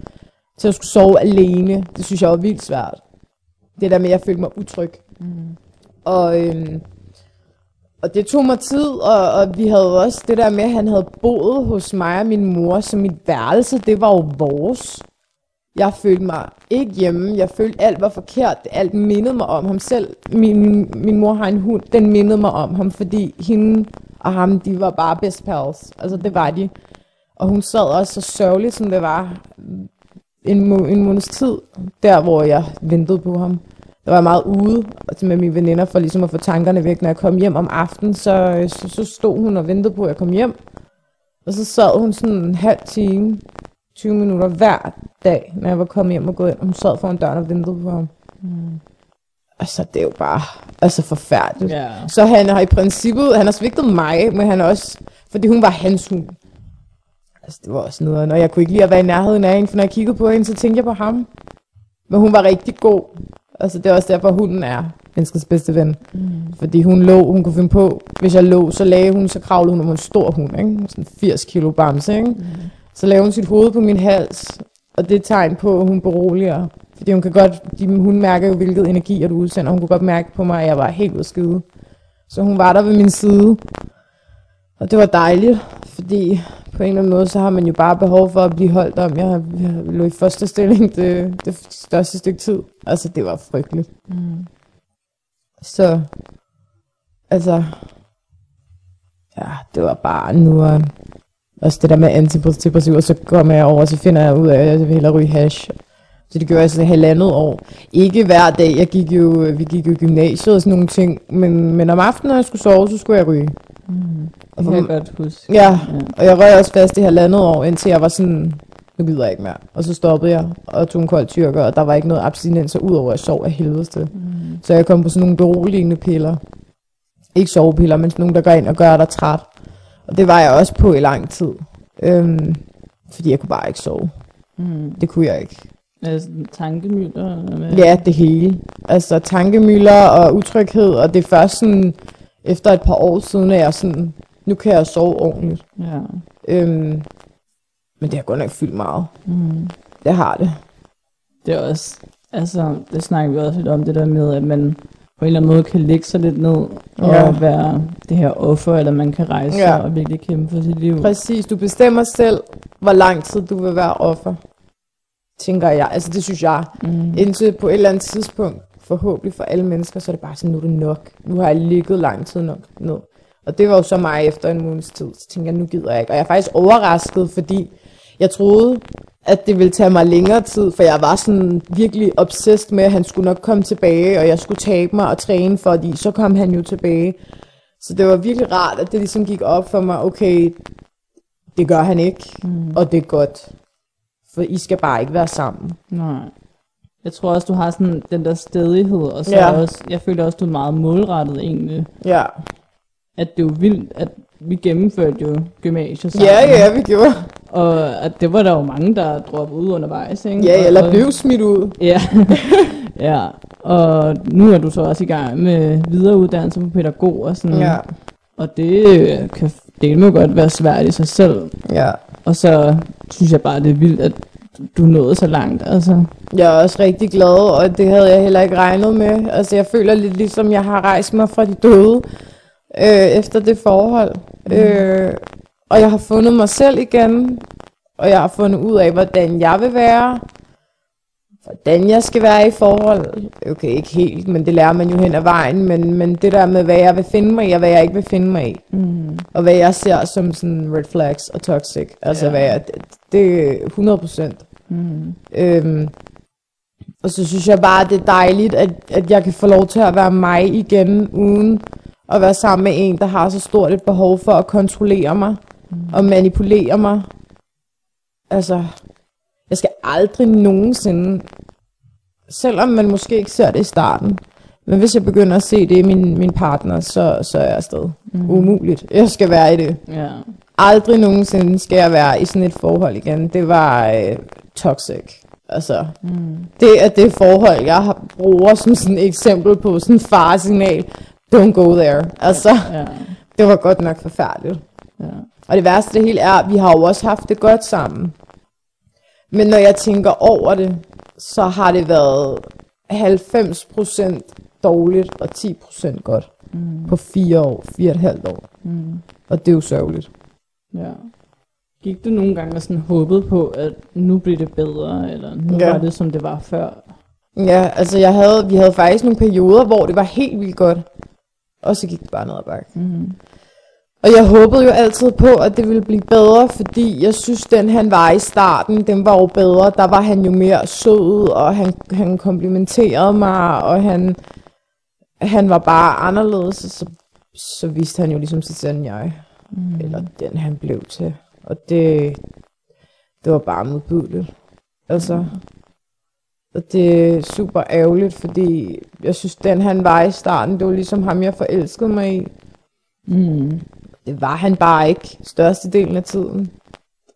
til at skulle sove alene. Det synes jeg var vildt svært. Det der med, at jeg følte mig utryg. Mm. Og, øhm, og det tog mig tid, og, og vi havde også det der med, at han havde boet hos mig og min mor, så mit værelse, det var jo vores. Jeg følte mig ikke hjemme. Jeg følte, alt var forkert. Alt mindede mig om ham selv. Min, min mor har en hund. Den mindede mig om ham, fordi hende og ham, de var bare best pals. Altså, det var de. Og hun sad også så sørgeligt, som det var en, må, en måneds tid, der hvor jeg ventede på ham. Der var jeg meget ude altså, med mine veninder for ligesom at få tankerne væk. Når jeg kom hjem om aftenen, så, så, så stod hun og ventede på, at jeg kom hjem. Og så sad hun sådan en halv time, 20 minutter hver dag, når jeg var kommet hjem og gået ind. Og hun sad foran døren og ventede på ham. Mm. Altså, det er jo bare altså forfærdeligt. Ja. Så han har i princippet, han har svigtet mig, men han også, fordi hun var hans hund. Altså, det var også noget, når jeg kunne ikke lide at være i nærheden af hende, for når jeg kiggede på hende, så tænkte jeg på ham. Men hun var rigtig god. Altså, det er også derfor, hunden er menneskets bedste ven. Mm. Fordi hun lå, hun kunne finde på, hvis jeg lå, så lagde hun, så kravlede hun, var en stor hund, ikke? Sådan 80 kilo bamse, ikke? Mm. Så lavede hun sit hoved på min hals, og det er et tegn på, at hun beroliger. Fordi hun kan godt, de, hun mærker jo, hvilket energi du udsender. Hun kunne godt mærke på mig, at jeg var helt udskide. Så hun var der ved min side. Og det var dejligt, fordi på en eller anden måde, så har man jo bare behov for at blive holdt om. Jeg, jeg lå i første stilling det, det største stykke tid. Altså, det var frygteligt. Mm. Så, altså, ja, det var bare nu, også det der med antidepressiv, og så kommer jeg over, og så finder jeg ud af, at jeg vil hellere ryge hash. Så det gjorde jeg sådan halvandet år. Ikke hver dag, jeg gik jo, vi gik jo i gymnasiet og sådan nogle ting, men, men om aftenen, når jeg skulle sove, så skulle jeg ryge. Mm. Det kan jeg godt huske. Ja, ja, og jeg røg også fast i halvandet år, indtil jeg var sådan, nu gider jeg ikke mere. Og så stoppede jeg og tog en kold tyrker, og der var ikke noget abstinenser, udover at jeg sov af helvede mm. Så jeg kom på sådan nogle beroligende piller. Ikke sovepiller, men sådan nogle, der går ind og gør dig træt. Og det var jeg også på i lang tid. Øhm, fordi jeg kunne bare ikke sove. Mm. Det kunne jeg ikke. Altså tankemøller? Ja, det hele. Altså tankemøller og utryghed, og det er først sådan, efter et par år siden, at jeg sådan, nu kan jeg sove ordentligt. Ja. Øhm, men det har godt nok fyldt meget. Mm. Det har det. Det er også, altså, det snakker vi også lidt om, det der med, at man på en eller anden måde kan lægge sig lidt ned og Ja. være det her offer, eller man kan rejse Ja. og virkelig kæmpe for sit liv. Præcis, du bestemmer selv, hvor lang tid du vil være offer. Tænker jeg. Altså det synes jeg. Mm. Indtil på et eller andet tidspunkt, forhåbentlig for alle mennesker, så er det bare sådan, nu er det nok. Nu har jeg ligget lang tid nok ned. Og det var jo så mig efter en måneds tid. Så tænkte jeg, nu gider jeg ikke. Og jeg er faktisk overrasket, fordi jeg troede, at det ville tage mig længere tid, for jeg var sådan virkelig obsessed med, at han skulle nok komme tilbage, og jeg skulle tabe mig og træne, fordi så kom han jo tilbage. Så det var virkelig rart, at det ligesom gik op for mig, okay, det gør han ikke, Mm. og det er godt. For I skal bare ikke være sammen. Nej. Jeg tror også, du har sådan den der stedighed, og så Ja. også, jeg føler også, du er meget målrettet egentlig. Ja. At det er jo vildt, at vi gennemførte jo gymnasiet sammen. Ja, ja, vi gjorde. Og at det var der jo mange, der droppede ud undervejs, ikke? Ja, Og- eller blev smidt ud. Ja. ja. Og nu er du så også i gang med videreuddannelse på pædagog og sådan. Ja. Og det øh, kan det må godt være svært i sig selv. Ja. Og så synes jeg bare, det er vildt, at du nåede så langt. Altså. Jeg er også rigtig glad, og det havde jeg heller ikke regnet med. Altså, jeg føler lidt ligesom, jeg har rejst mig fra de døde øh, efter det forhold. Mm. Øh, og jeg har fundet mig selv igen, og jeg har fundet ud af, hvordan jeg vil være, hvordan jeg skal være i forhold. Okay, ikke helt, men det lærer man jo hen ad vejen, men, men det der med, hvad jeg vil finde mig i, og hvad jeg ikke vil finde mig i. Mm. Og hvad jeg ser som sådan red flags og toxic. Altså, Ja. hvad jeg, det, det er 100 procent. Mm. Øhm, og så synes jeg bare, det er dejligt, at, at jeg kan få lov til at være mig igen, uden at være sammen med en, der har så stort et behov for at kontrollere mig Mm. og manipulere mig. Altså, jeg skal aldrig nogensinde, selvom man måske ikke ser det i starten, men hvis jeg begynder at se det i min, min partner, så, så er jeg afsted. Mm. Umuligt. Jeg skal være i det. Ja. Aldrig nogensinde skal jeg være i sådan et forhold igen. Det var øh, toxic. Altså, Mm. det er det forhold, jeg bruger som sådan et eksempel på sådan en faresignal. Don't go there. Altså, Ja. det var godt nok forfærdeligt. Ja. Og det værste det hele er, at vi har jo også haft det godt sammen. Men når jeg tænker over det, så har det været 90% dårligt og 10% godt Mm. på fire år, fire og et halvt år. Mm. Og det er jo sørgeligt. Ja. Gik du nogle gange sådan håbede på, at nu bliver det bedre, eller nu ja. var det, som det var før? Ja, altså jeg havde, vi havde faktisk nogle perioder, hvor det var helt vildt godt. Og så gik det bare ned ad bakke. Mm. Og jeg håbede jo altid på, at det ville blive bedre, fordi jeg synes, den han var i starten, den var jo bedre. Der var han jo mere sød, og han, han komplimenterede mig, og han, han var bare anderledes. Så, så viste han jo ligesom sit sande jeg, Mm. eller den han blev til. Og det, det var bare modbydeligt. Altså, og det er super ærgerligt, fordi jeg synes, den han var i starten, det var ligesom ham, jeg forelskede mig i. Mm. Det var han bare ikke størstedelen af tiden.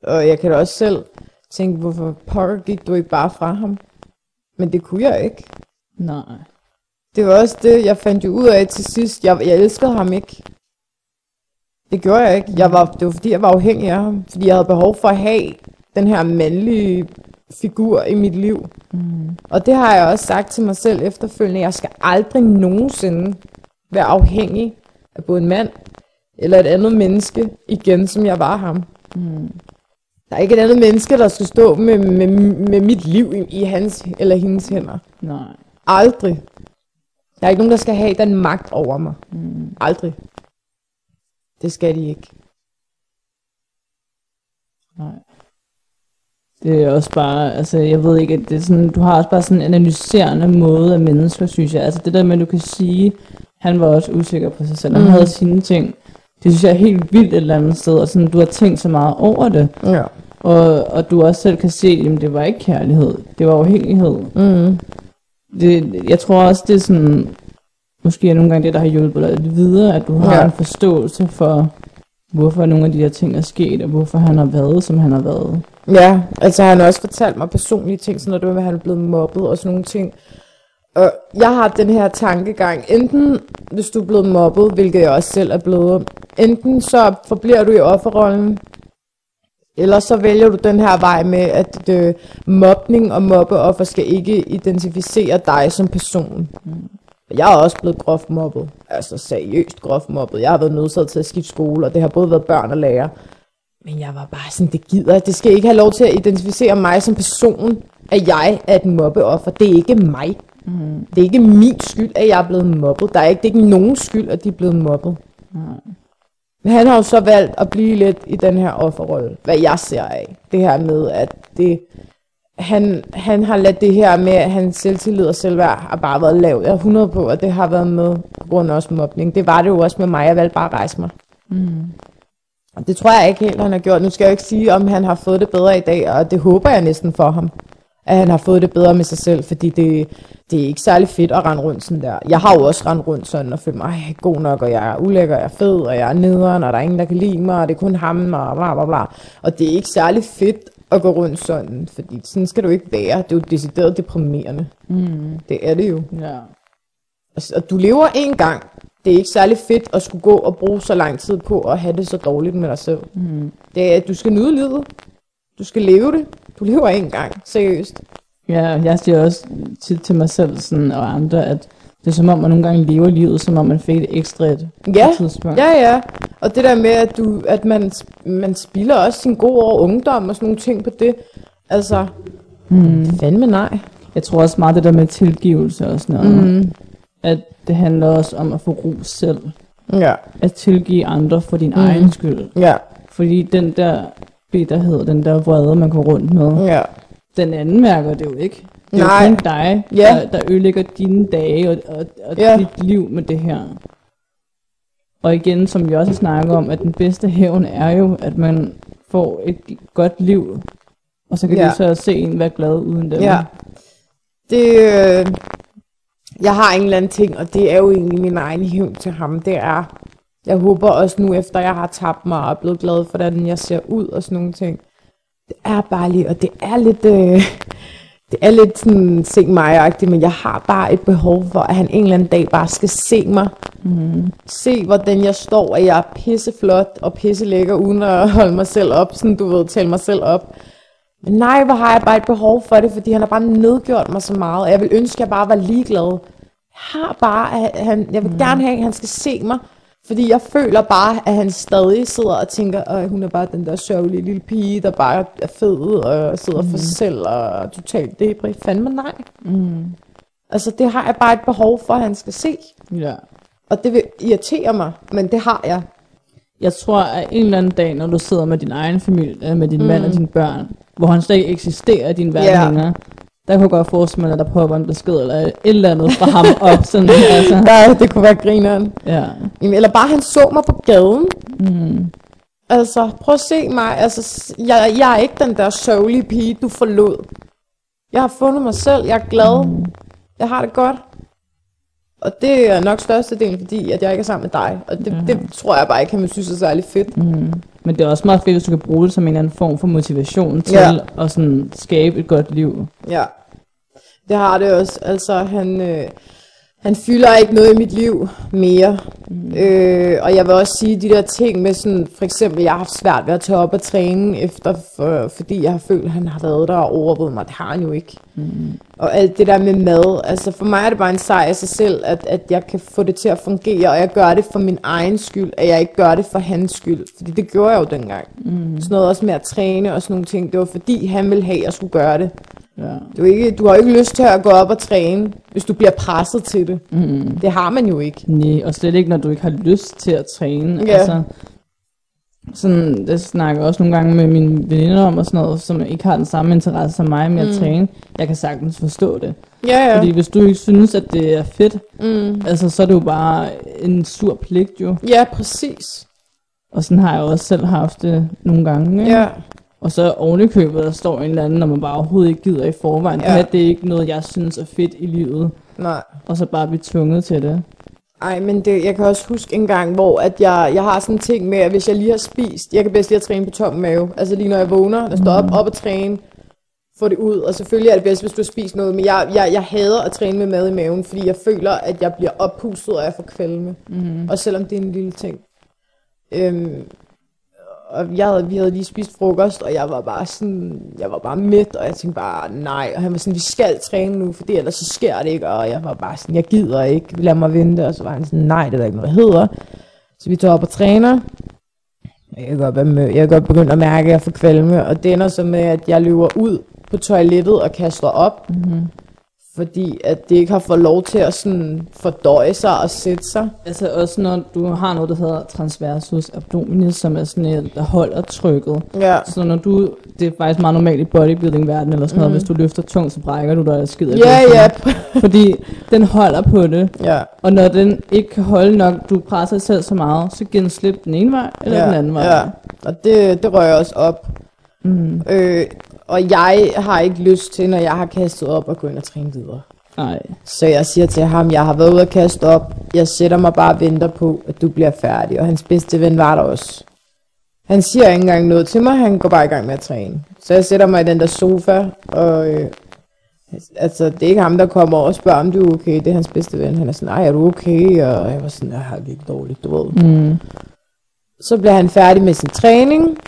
Og jeg kan da også selv tænke, hvorfor pokker gik du ikke bare fra ham? Men det kunne jeg ikke. Nej. Det var også det, jeg fandt jo ud af til sidst. Jeg, jeg elskede ham ikke. Det gjorde jeg ikke. Jeg var, det var fordi, jeg var afhængig af ham. Fordi jeg havde behov for at have den her mandlige figur i mit liv. Mm. Og det har jeg også sagt til mig selv efterfølgende. Jeg skal aldrig nogensinde være afhængig af både en mand eller et andet menneske igen, som jeg var ham. Mm. Der er ikke et andet menneske, der skal stå med, med, med mit liv i, i hans eller hendes hænder. Nej. Aldrig. Der er ikke nogen, der skal have den magt over mig. Mm. Aldrig. Det skal de ikke. Nej. Det er også bare, altså jeg ved ikke, at det er sådan, du har også bare sådan en analyserende måde af mennesker, synes jeg. Altså det der med, at du kan sige, han var også usikker på sig selv, han Mm. havde sine ting. Det synes jeg er helt vildt et eller andet sted, og sådan, du har tænkt så meget over det. Ja. Og, og du også selv kan se, at det var ikke kærlighed, det var afhængighed. Mm. Det, jeg tror også, det er sådan, måske er nogle gange det, der har hjulpet dig lidt videre, at du har Ja. en forståelse for, hvorfor nogle af de her ting er sket, og hvorfor han har været, som han har været. Ja, altså han har også fortalt mig personlige ting, sådan noget det med, at han er blevet mobbet og sådan nogle ting. Og jeg har den her tankegang, enten hvis du er blevet mobbet, hvilket jeg også selv er blevet, enten så forbliver du i offerrollen, eller så vælger du den her vej med, at øh, mobning og mobbeoffer skal ikke identificere dig som person. Mm. Jeg er også blevet groft mobbet, altså seriøst groft mobbet. Jeg har været nødsaget til at skifte skole, og det har både været børn og lærer. Men jeg var bare sådan, det gider. Det skal ikke have lov til at identificere mig som person, at jeg er et mobbeoffer. Det er ikke mig. Mm. Det er ikke min skyld, at jeg er blevet mobbet. Der er ikke, det er ikke nogen skyld, at de er blevet mobbet. Nej. Men han har jo så valgt at blive lidt i den her offerrolle, hvad jeg ser af. Det her med, at det, han, han har ladt det her med, at hans selvtillid og selvværd har bare været lavt. Jeg er 100 på, at det har været med på grund af også mobning. Det var det jo også med mig. Jeg valgte bare at rejse mig. Mm. Og det tror jeg ikke helt, han har gjort. Nu skal jeg jo ikke sige, om han har fået det bedre i dag, og det håber jeg næsten for ham. At han har fået det bedre med sig selv, fordi det, det er ikke særlig fedt at rende rundt sådan der. Jeg har jo også rendt rundt sådan og følt mig "Ej, god nok, og jeg er ulækker, jeg er fed, og jeg er nederen, og der er ingen, der kan lide mig, og det er kun ham, og bla bla bla. Og det er ikke særlig fedt at gå rundt sådan, fordi sådan skal du ikke være. Det er jo decideret deprimerende. Mm. Det er det jo. Ja. Og du lever en gang. Det er ikke særlig fedt at skulle gå og bruge så lang tid på at have det så dårligt med dig selv. Mm. Det er, at du skal nyde livet. Du skal leve det. Du lever en gang. Seriøst. Ja, jeg siger også tit til mig selv sådan, og andre, at det er som om, man nogle gange lever livet, som om man fik et ekstra et Ja, tidspunkt. ja, ja. Og det der med, at, du, at man, man spilder også sin gode år ungdom og sådan nogle ting på det. Altså, Mm. fandme nej. Jeg tror også meget det der med tilgivelse og sådan noget. Mm. At det handler også om at få ro selv. Ja, At tilgive andre for din Mm. egen skyld. ja, Fordi den der bitterhed, den der vrede, man går rundt med, ja. den anden mærker det jo ikke. Det er Nej. jo kun dig, Ja. der, der ødelægger dine dage og, og, og Ja. dit liv med det her. Og igen, som vi også snakker om, at den bedste hævn er jo, at man får et godt liv. Og så kan Ja. du så se en være glad uden dem. Ja. Det, øh, jeg har en eller anden ting, og det er jo egentlig min egen hævn til ham. Det er, jeg håber også nu, efter jeg har tabt mig og er blevet glad for, hvordan jeg ser ud og sådan nogle ting. Det er bare lige, og det er lidt, øh, det er lidt sådan, se mig men jeg har bare et behov for, at han en eller anden dag bare skal se mig. Mm. Se, hvordan jeg står, og jeg er pisseflot og pisselækker, uden at holde mig selv op, sådan du ved, tale mig selv op. Nej, hvor har jeg bare et behov for det, fordi han har bare nedgjort mig så meget, og jeg vil ønske, at jeg bare var ligeglad. Jeg har bare, at han, jeg vil mm. gerne have, at han skal se mig, fordi jeg føler bare, at han stadig sidder og tænker, at hun er bare den der sørgelige lille pige, der bare er fed og sidder mm. for sig selv og er totalt debri. Fandme nej. Mm. Altså, det har jeg bare et behov for, at han skal se. Ja. Og det vil irritere mig, men det har jeg. Jeg tror, at en eller anden dag, når du sidder med din egen familie, med din mm. mand og Mm. dine børn, hvor han slet ikke eksisterer i din verden yeah. længere, der kunne jeg godt forestille mig, at der popper en besked eller et eller andet fra ham op. Sådan, altså, Ja, det kunne være grineren. ja. Eller bare han så mig på gaden. Mm. Altså, prøv at se mig. Altså, jeg, jeg er ikke den der sørgelige pige, du forlod. Jeg har fundet mig selv. Jeg er glad. Mm. Jeg har det godt. Og det er nok størstedelen, fordi at jeg ikke er sammen med dig. Og det, Mhm. det tror jeg bare ikke, han vil synes er særlig fedt. Mm. Men det er også meget fedt, hvis du kan bruge det som en eller anden form for motivation til Ja. at sådan skabe et godt liv. Ja, det har det også. Altså, han, øh, han fylder ikke noget i mit liv mere. Mm. Øh, og jeg vil også sige de der ting med sådan, for eksempel, jeg har haft svært ved at tage op og træne efter, for, fordi jeg har følt, at han har været der og overvåget mig. Det har han jo ikke. Mm. Og alt det der med mad, altså for mig er det bare en sejr af sig selv, at, at jeg kan få det til at fungere, og jeg gør det for min egen skyld, at jeg ikke gør det for hans skyld. Fordi det gjorde jeg jo dengang. Mm. Sådan noget også med at træne og sådan nogle ting. Det var fordi, han ville have, at jeg skulle gøre det. Ja. Du, ikke, du har jo ikke lyst til at gå op og træne, hvis du bliver presset til det. Mm. Det har man jo ikke. Nej, og slet ikke, når du ikke har lyst til at træne. Ja. Altså, sådan, det snakker også nogle gange med mine veninder om, og sådan noget, som ikke har den samme interesse som mig med at Mm. træne. Jeg kan sagtens forstå det. Ja, ja. Fordi hvis du ikke synes, at det er fedt, Mm. altså, så er det jo bare en sur pligt jo. Ja, præcis. Og sådan har jeg også selv haft det nogle gange. Ikke? Ja. Og så ovenikøbet, der står en eller anden, når man bare overhovedet ikke gider i forvejen. Ja. Det her, det er ikke noget, jeg synes er fedt i livet. Nej. Og så bare blive tvunget til det. Ej, men det, jeg kan også huske en gang, hvor at jeg, jeg har sådan en ting med, at hvis jeg lige har spist, jeg kan bedst lide at træne på tom mave. Altså lige når jeg vågner, der står op, op og træne, få det ud. Og selvfølgelig er det bedst, hvis du har spist noget, men jeg, jeg, jeg hader at træne med mad i maven, fordi jeg føler, at jeg bliver oppustet, og jeg får kvalme. Mm. Og selvom det er en lille ting. Øhm, og jeg havde, vi havde lige spist frokost, og jeg var bare sådan, jeg var bare midt, og jeg tænkte bare, nej. Og han var sådan, vi skal træne nu, for det ellers så sker det ikke. Og jeg var bare sådan, jeg gider ikke, lad mig vente. Og så var han sådan, nej, det er ikke noget, der hedder. Så vi tager op og træner. Jeg kan godt, være jeg kan godt begynde at mærke, at jeg får kvalme, og det ender så med, at jeg løber ud på toilettet og kaster op, Mm-hmm fordi at det ikke har fået lov til at sådan fordøje sig og sætte sig. Altså også når du har noget, der hedder transversus abdominis, som er sådan et, der holder trykket. Ja. Så når du, det er faktisk meget normalt i bodybuilding-verdenen eller sådan noget, Mm. hvis du løfter tungt, så brækker du dig og skider Ja, ja, Fordi den holder på det, ja. og når den ikke kan holde nok, du presser dig selv så meget, så giver den slip den ene vej eller ja. den anden vej. Ja. Og det, det rører også op. Mm. Øh, og jeg har ikke lyst til, når jeg har kastet op, at gå ind og træne videre. Nej. Så jeg siger til ham, jeg har været ude at kaste op. Jeg sætter mig bare og venter på, at du bliver færdig. Og hans bedste ven var der også. Han siger ikke engang noget til mig, han går bare i gang med at træne. Så jeg sætter mig i den der sofa, og øh, altså, det er ikke ham, der kommer og spørger, om du er okay. Det er hans bedste ven. Han er sådan, ej, er du okay? Og jeg var sådan, jeg har det ikke dårligt, du ved. Mm. Så bliver han færdig med sin træning,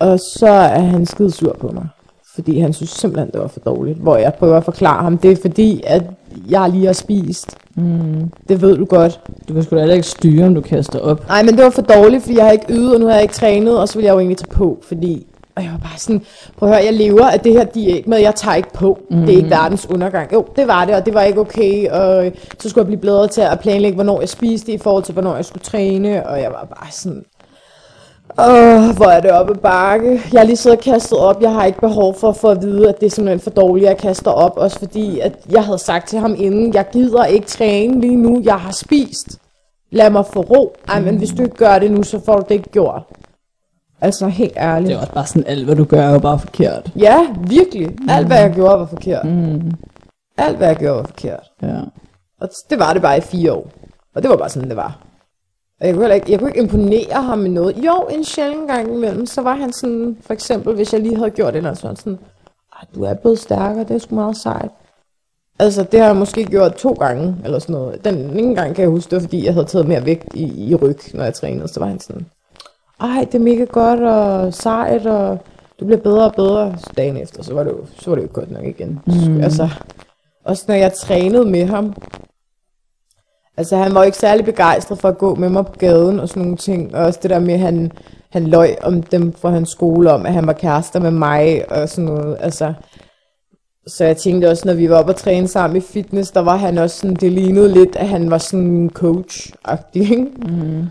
og så er han skide sur på mig. Fordi han synes simpelthen, det var for dårligt. Hvor jeg prøver at forklare ham, det er fordi, at jeg lige har spist. Mm. Det ved du godt. Du kan sgu da heller ikke styre, om du kaster op. Nej, men det var for dårligt, fordi jeg har ikke ydet, og nu har jeg ikke trænet, og så vil jeg jo egentlig tage på, fordi... Og jeg var bare sådan, prøv at høre, jeg lever af det her diæt med, jeg tager ikke på. Mm. Det er ikke verdens undergang. Jo, det var det, og det var ikke okay, og så skulle jeg blive bedre til at planlægge, hvornår jeg spiste i forhold til, hvornår jeg skulle træne, og jeg var bare sådan, Åh, hvor er det oppe bakke. Jeg har lige siddet og kastet op. Jeg har ikke behov for at få at vide, at det er simpelthen for dårligt, at jeg kaster op. Også fordi, at jeg havde sagt til ham inden, jeg gider ikke træne lige nu. Jeg har spist. Lad mig få ro. Ej, men hvis du ikke gør det nu, så får du det ikke gjort. Altså, helt ærligt. Det er også bare sådan, alt hvad du gør er jo bare forkert. Ja, virkelig. Alt, hvad jeg gjorde, var forkert. Mm. Alt, hvad jeg gjorde, var forkert. Ja. Og det var det bare i fire år. Og det var bare sådan, det var. Og jeg kunne, heller ikke, jeg kunne ikke imponere ham med noget. Jo, en sjældent gang imellem, så var han sådan, for eksempel, hvis jeg lige havde gjort eller sådan, sådan "Ej, du er blevet stærkere, det er sgu meget sejt. Altså, det har jeg måske gjort to gange, eller sådan noget. Den ene gang kan jeg huske, det var fordi, jeg havde taget mere vægt i, i ryg, når jeg trænede. Så var han sådan, ej, det er mega godt og sejt, og du bliver bedre og bedre. Så dagen efter, så var det jo, så var det jo godt nok igen. Mm. Altså, også når jeg trænede med ham, Altså, han var jo ikke særlig begejstret for at gå med mig på gaden og sådan nogle ting. Og også det der med, at han, han løj om dem fra hans skole, om at han var kærester med mig og sådan noget. Altså, så jeg tænkte også, når vi var oppe og træne sammen i fitness, der var han også sådan, det lignede lidt, at han var sådan en coach-agtig, ikke? Mm.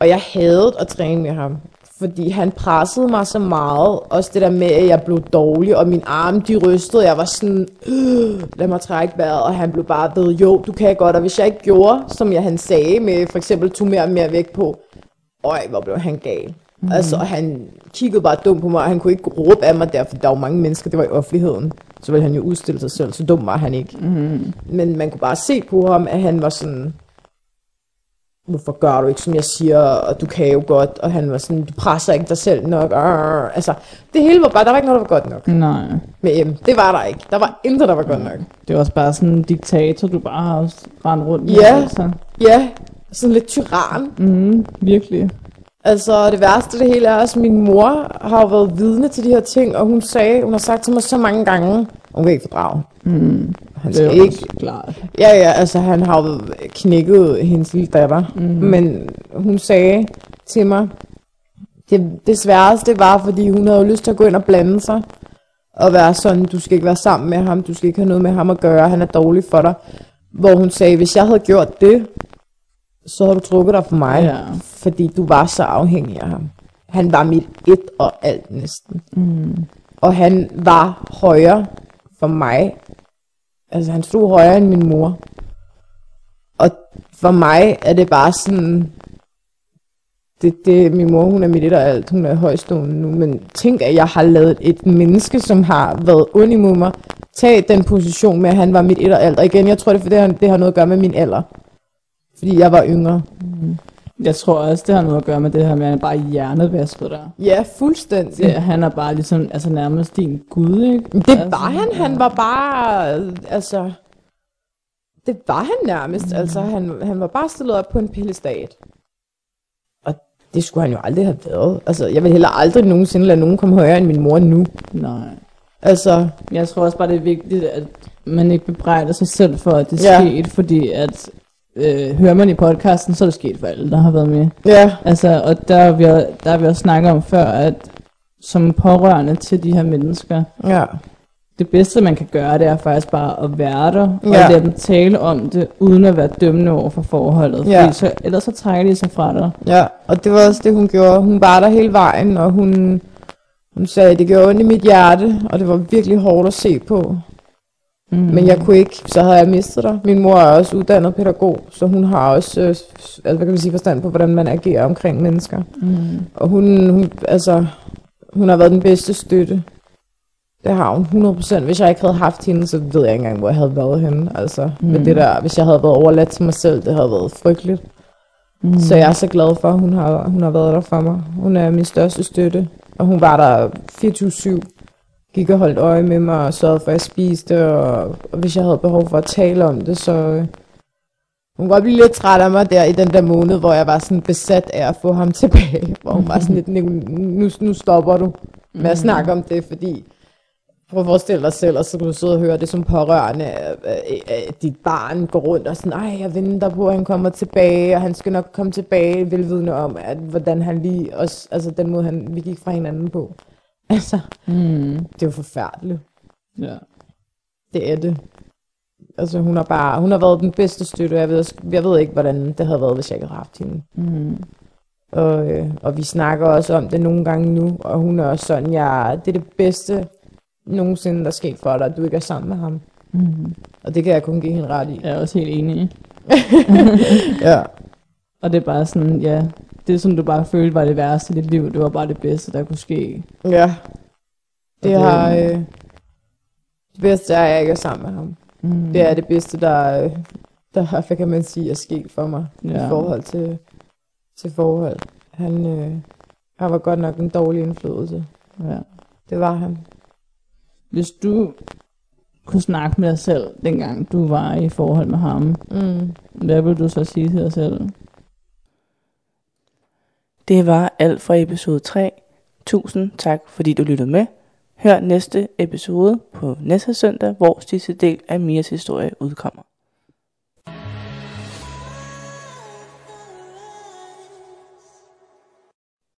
Og jeg hadede at træne med ham, fordi han pressede mig så meget. Også det der med, at jeg blev dårlig, og min arme de rystede. Jeg var sådan, øh, lad mig trække vejret, og han blev bare ved, jo, du kan godt. Og hvis jeg ikke gjorde, som jeg han sagde, med for eksempel tog mere og mere vægt på, øj, hvor blev han gal. Mm. Altså, han kiggede bare dumt på mig, og han kunne ikke råbe af mig der, for der var mange mennesker, det var i offentligheden. Så ville han jo udstille sig selv, så dum var han ikke. Mm. Men man kunne bare se på ham, at han var sådan, hvorfor gør du ikke, som jeg siger, og du kan jo godt, og han var sådan, du presser ikke dig selv nok, Arr. altså, det hele var bare, der var ikke noget, der var godt nok Nej. med M, det var der ikke, der var intet, der var godt nok. Det er også bare sådan en diktator, du bare har rendt rundt med. Ja. Altså. Ja, sådan lidt tyran, Mm, virkelig. altså det værste det hele er også, at min mor har været vidne til de her ting, og hun sagde, hun har sagt til mig så mange gange, hun kan ikke fordrage, Mm. Han Det er skal jo ikke klart. Ja, ja, altså han har jo knækket hendes lille datter. Mm. Men hun sagde til mig, det, det sværeste var, fordi hun havde lyst til at gå ind og blande sig. Og være sådan, du skal ikke være sammen med ham, du skal ikke have noget med ham at gøre, han er dårlig for dig. Hvor hun sagde, hvis jeg havde gjort det, så havde du trukket dig for mig. Ja. Fordi du var så afhængig af ham. Han var mit et og alt næsten. Mm. Og han var højere for mig. Altså han stod højere end min mor. Og for mig er det bare sådan... Det, det, min mor, hun er mit et og alt. Hun er højstående nu. Men tænk, at jeg har lavet et menneske, som har været ond imod mig, tage den position med, at han var mit et og alt. Og igen, jeg tror, det, er, det, har, det har noget at gøre med min alder. Fordi jeg var yngre. Mm. Jeg tror også, det har noget at gøre med det her med, at han er bare hjernevasket der. Ja, fuldstændig. Det, han er bare ligesom, altså nærmest din gud, ikke? Det altså, var han, han var bare, altså, det var han nærmest, mm. altså han, han var bare stillet op på en pillestat. Og det skulle han jo aldrig have været. Altså, jeg vil heller aldrig nogensinde lade nogen komme højere end min mor nu. Nej. Altså, Jeg tror også bare, det er vigtigt, at man ikke bebrejder sig selv for, at det Ja. skete, fordi at øh, hører man i podcasten, så er det sket for alle, der har været med. ja, Altså, og der har vi, der har vi også snakket om før, at som pårørende til de her mennesker, ja, det bedste man kan gøre, det er faktisk bare at være der, og Ja. lade dem tale om det, uden at være dømmende over for forholdet. Ja. Fordi så, ellers så trækker de sig fra dig. ja. Og det var også det, hun gjorde. Hun var der hele vejen, og hun, hun sagde, det gjorde ondt i mit hjerte, og det var virkelig hårdt at se på. Mm. Men jeg kunne ikke, så havde jeg mistet dig. Min mor er også uddannet pædagog, så hun har også, øh, altså, hvad kan man sige, forstand på, hvordan man agerer omkring mennesker. Mm. Og hun, hun, altså, hun har været den bedste støtte. Det har hun 100%. Hvis jeg ikke havde haft hende, så ved jeg ikke engang, hvor jeg havde været henne. Altså, mm. med det der, hvis jeg havde været overladt til mig selv, det havde været frygteligt. Mm. Så jeg er så glad for, at hun har, hun har været der for mig. Hun er min største støtte. Og hun var der 24-7. Gik og holdt øje med mig og sørgede for, at jeg spiste. Og, og hvis jeg havde behov for at tale om det, så... øh, Hun kunne godt blive lidt træt af mig der i den der måned, hvor jeg var sådan besat af at få ham tilbage. Hvor hun var sådan lidt, nu, nu, nu stopper du med at snakke om det, fordi Prøv at forestille dig selv, og så kan du sidde og høre det som pårørende, at at dit barn går rundt og sådan, ej, jeg venter på, at han kommer tilbage, og han skal nok komme tilbage, velvidende om, at hvordan han lige, også, altså den måde, han, vi gik fra hinanden på. Altså, Mm. det er jo forfærdeligt. Ja. Det er det. Altså, hun har bare, hun har været den bedste støtte, jeg ved, jeg ved ikke, hvordan det havde været, hvis jeg ikke havde haft hende. Mm. Og, øh, og vi snakker også om det nogle gange nu, og hun er også sådan, ja, det er det bedste nogensinde, der er sket for dig, at du ikke er sammen med ham. Mm. Og det kan jeg kun give hende ret i. Jeg er også helt enig. Ja. Og det er bare sådan, ja, det som du bare følte var det værste i dit liv, det var bare det bedste, der kunne ske. Ja. Det det- har... Øh, det bedste er, at jeg ikke er sammen med ham. Mm. Det er det bedste, der, øh, der hvad kan man sige, er sket for mig ja. I forhold til, til forhold. Han, øh, han var godt nok en dårlig indflydelse. Ja. Det var han. Hvis du kunne snakke med dig selv, dengang du var i forhold med ham, Mm. hvad vil du så sige til dig selv? Det var alt fra episode 3. Tusind tak, fordi du lyttede med. Hør næste episode på næste søndag, hvor sidste del af Mias historie udkommer.